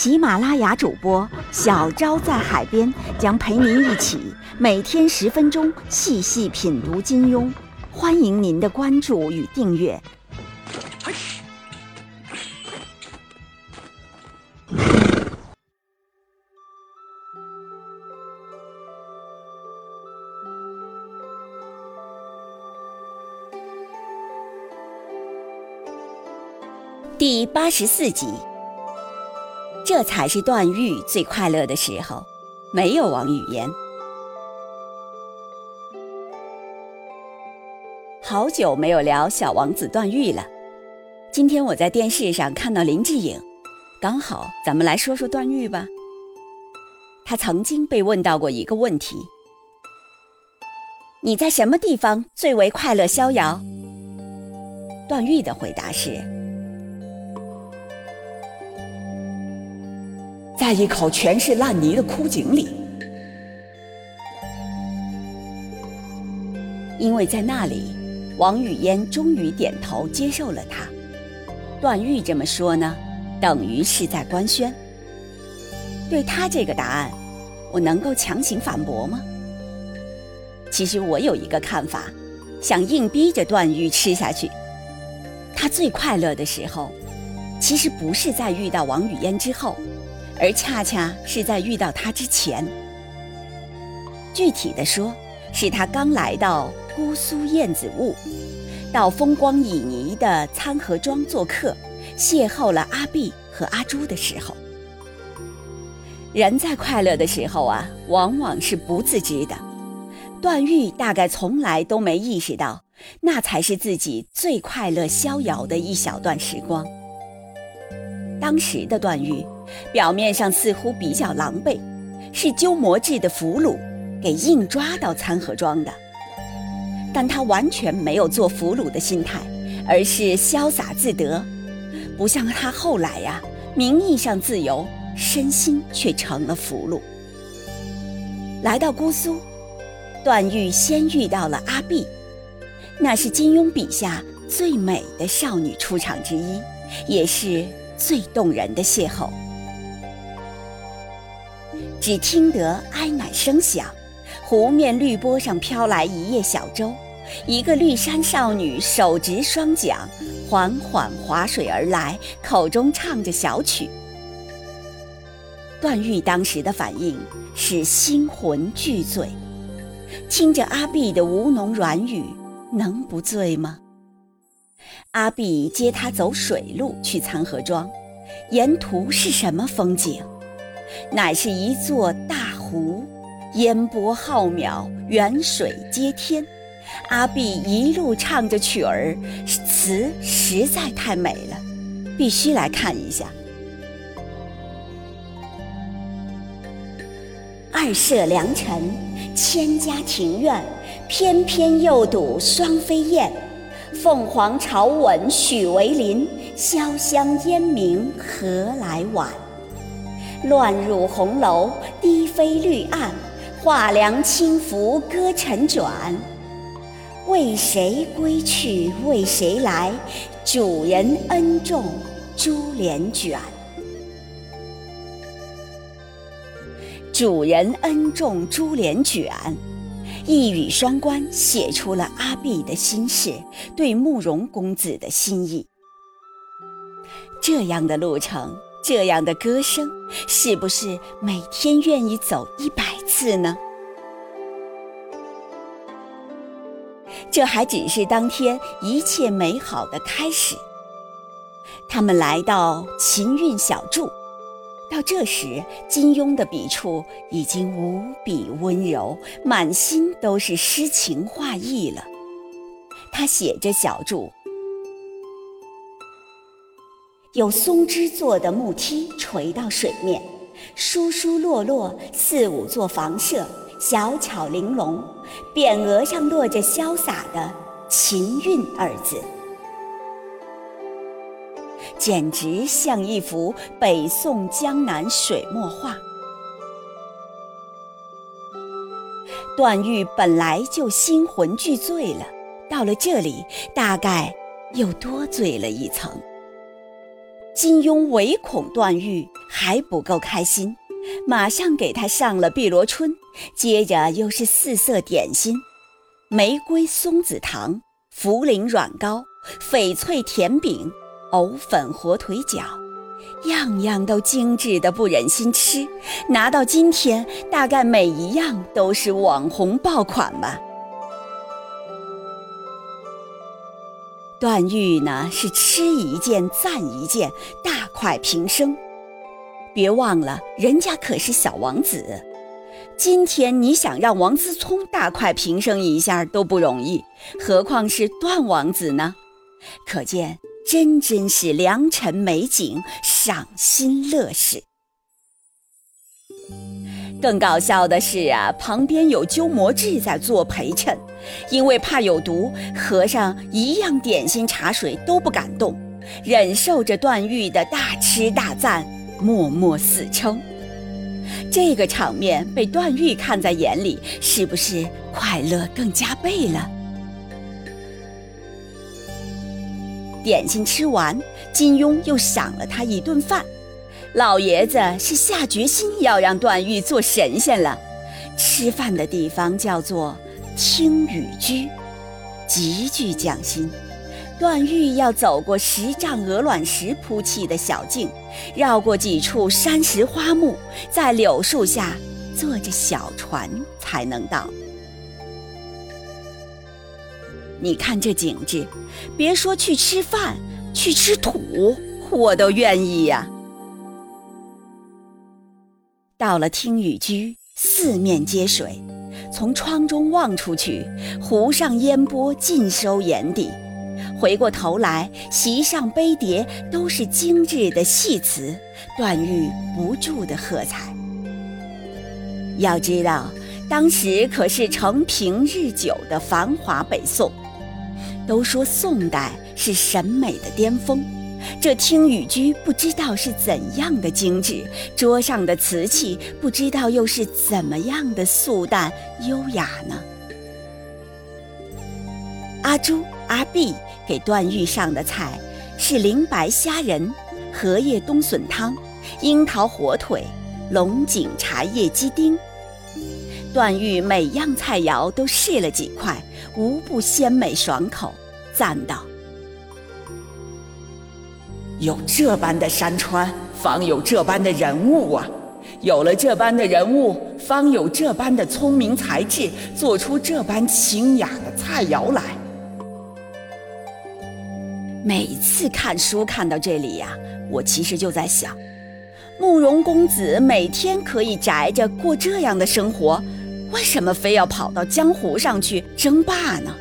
喜马拉雅主播小昭在海边将陪您一起每天十分钟细细品读金庸，欢迎您的关注与订阅。第八十四集，这才是段誉最快乐的时候，没有王语嫣。好久没有聊小王子段誉了，今天我在电视上看到林志颖，刚好咱们来说说段誉吧。他曾经被问到过一个问题：你在什么地方最为快乐逍遥？段誉的回答是。在一口全是烂泥的枯井里，因为在那里，王语嫣终于点头接受了他。段誉这么说呢，等于是在官宣。对他这个答案，我能够强行反驳吗？其实我有一个看法，想硬逼着段誉吃下去。他最快乐的时候，其实不是在遇到王语嫣之后。而恰恰是在遇到他之前，具体的说，是他刚来到姑苏燕子坞，到风光旖旎的参河庄做客，邂逅了阿碧和阿朱的时候。人在快乐的时候啊，往往是不自知的。段誉大概从来都没意识到，那才是自己最快乐逍遥的一小段时光。当时的段誉。表面上似乎比较狼狈，是鸠摩智的俘虏，给硬抓到参合庄的。但他完全没有做俘虏的心态，而是潇洒自得，不像他后来呀，名义上自由，身心却成了俘虏。来到姑苏，段誉先遇到了阿碧，那是金庸笔下最美的少女出场之一，也是最动人的邂逅。只听得哀乃声响，湖面绿波上飘来一叶小舟，一个绿衫少女手执双桨，缓缓划水而来，口中唱着小曲。段誉当时的反应是心魂俱醉，听着阿碧的吴侬软语，能不醉吗？阿碧接他走水路去参合庄，沿途是什么风景？乃是一座大湖，烟波浩渺，远水接天。阿碧一路唱着曲儿，词实在太美了，必须来看一下。二舍良辰，千家庭院，翩翩又睹双飞燕。凤凰朝闻许为邻，潇湘烟明何来晚？乱入红楼，低飞绿岸，画梁轻拂歌尘转。为谁归去？为谁来？主人恩重珠帘卷。主人恩重珠帘卷，一语双关，写出了阿碧的心事，对慕容公子的心意。这样的路程。这样的歌声，是不是每天愿意走一百次呢？这还只是当天一切美好的开始。他们来到秦韵小筑，到这时，金庸的笔触已经无比温柔，满心都是诗情画意了。他写着小筑。有松枝做的木梯垂到水面，疏疏落落四五座房舍，小巧玲珑，匾额上落着潇洒的“秦韵”二字，简直像一幅北宋江南水墨画。段誉本来就心魂俱醉了，到了这里，大概又多醉了一层。金庸唯恐段誉还不够开心，马上给他上了碧螺春，接着又是四色点心：玫瑰松子糖、茯苓软糕、翡翠甜饼、藕粉火腿饺，样样都精致的不忍心吃。拿到今天，大概每一样都是网红爆款吧。段誉呢是吃一件赞一件，大快平生。别忘了，人家可是小王子。今天你想让王思聪大快平生一下都不容易，何况是段王子呢？可见真真是良辰美景，赏心乐事。更搞笑的是啊，旁边有鸠摩智在做陪衬，因为怕有毒，和尚一样点心茶水都不敢动，忍受着段誉的大吃大赞，默默死撑。这个场面被段誉看在眼里，是不是快乐更加倍了？点心吃完，金庸又赏了他一顿饭。老爷子是下决心要让段誉做神仙了。吃饭的地方叫做听雨居，极具匠心。段誉要走过十丈鹅卵石铺砌的小径，绕过几处山石花木，在柳树下坐着小船才能到。你看这景致，别说去吃饭，去吃土我都愿意呀。到了听雨居，四面皆水，从窗中望出去，湖上烟波尽收眼底。回过头来，席上杯碟都是精致的戏词，段誉不住的喝彩。要知道，当时可是承平日久的繁华北宋，都说宋代是审美的巅峰。这听雨居不知道是怎样的精致，桌上的瓷器不知道又是怎么样的素淡优雅呢？阿朱、阿碧给段誉上的菜是灵白虾仁、荷叶冬笋汤、樱桃火腿、龙井茶叶鸡丁。段誉每样菜肴都试了几块，无不鲜美爽口，赞道。有这般的山川，方有这般的人物啊！有了这般的人物，方有这般的聪明才智，做出这般清雅的菜肴来。每次看书看到这里呀，我其实就在想，慕容公子每天可以宅着过这样的生活，为什么非要跑到江湖上去争霸呢？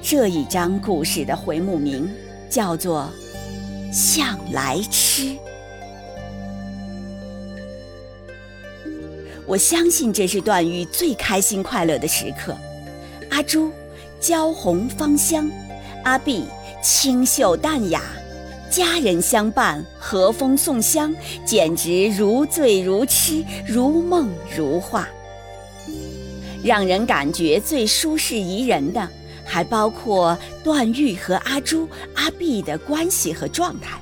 这一章故事的回目名叫做。向来痴，我相信这是段誉最开心快乐的时刻。阿朱，娇红芳香；阿碧，清秀淡雅。佳人相伴，和风送香，简直如醉如痴，如梦如画。让人感觉最舒适宜人的。还包括段誉和阿朱、阿碧的关系和状态，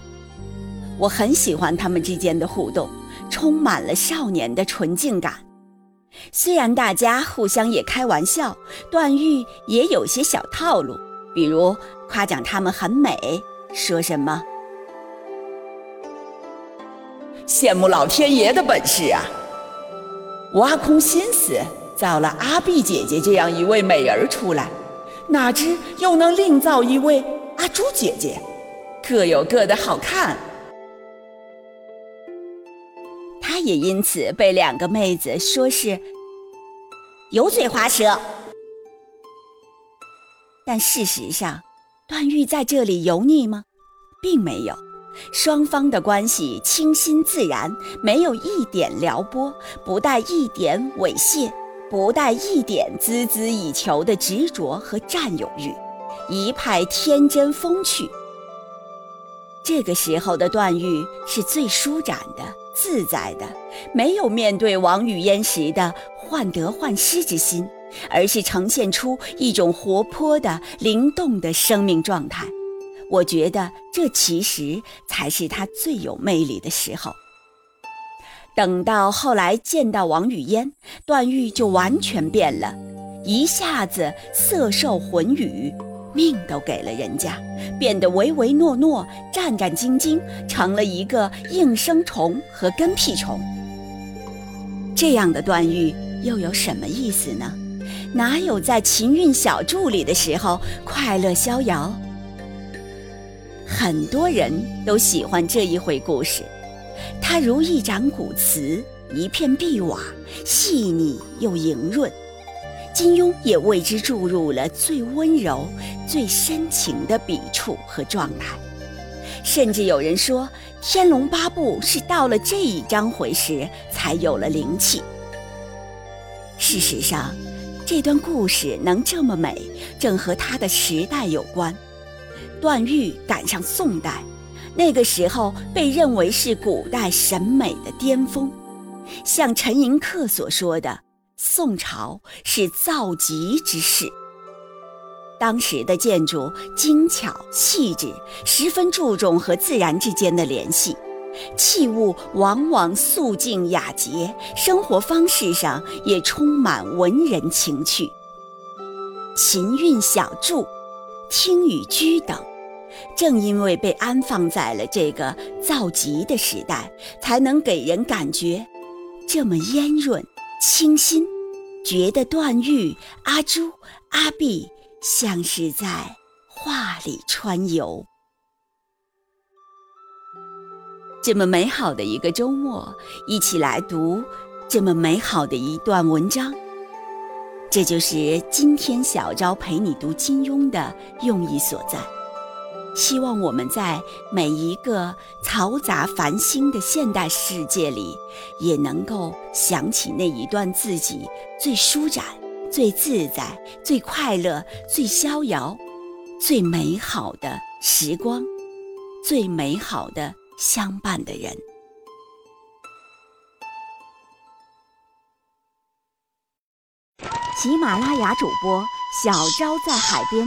我很喜欢他们之间的互动，充满了少年的纯净感。虽然大家互相也开玩笑，段誉也有些小套路，比如夸奖他们很美，说什么“羡慕老天爷的本事啊”，挖空心思造了阿碧姐姐这样一位美人出来。哪知又能另造一位阿朱姐姐，各有各的好看。他也因此被两个妹子说是油嘴滑舌。但事实上，段誉在这里油腻吗？并没有，双方的关系清新自然，没有一点撩拨，不带一点猥亵，不带一点孜孜以求的执着和占有欲，一派天真风趣。这个时候的段誉是最舒展的、自在的，没有面对王语嫣时的患得患失之心，而是呈现出一种活泼的、灵动的生命状态。我觉得这其实才是他最有魅力的时候。等到后来见到王语嫣，段誉就完全变了，一下子色受魂语。命都给了人家，变得唯唯诺诺、战战兢兢，成了一个应声虫和跟屁虫。这样的段誉又有什么意思呢？哪有在秦韵小筑里的时候快乐逍遥？很多人都喜欢这一回故事，它如一盏古瓷，一片碧瓦，细腻又莹润。金庸也为之注入了最温柔、最深情的笔触和状态，甚至有人说，《天龙八部》是到了这一章回时才有了灵气。事实上，这段故事能这么美，正和他的时代有关。段誉赶上宋代，那个时候被认为是古代审美的巅峰，像陈寅恪所说的。宋朝是造极之势，当时的建筑精巧细致，十分注重和自然之间的联系，器物往往素净雅洁，生活方式上也充满文人情趣。秦韵小筑、听雨居等，正因为被安放在了这个造极的时代，才能给人感觉这么烟润。清新，觉得段誉、阿朱、阿碧像是在画里穿游。这么美好的一个周末，一起来读这么美好的一段文章。这就是今天小昭陪你读金庸的用意所在。希望我们在每一个嘈杂繁星的现代世界里，也能够想起那一段自己最舒展、最自在、最快乐、最逍遥、最美好的时光，最美好的相伴的人。喜马拉雅主播小昭在海边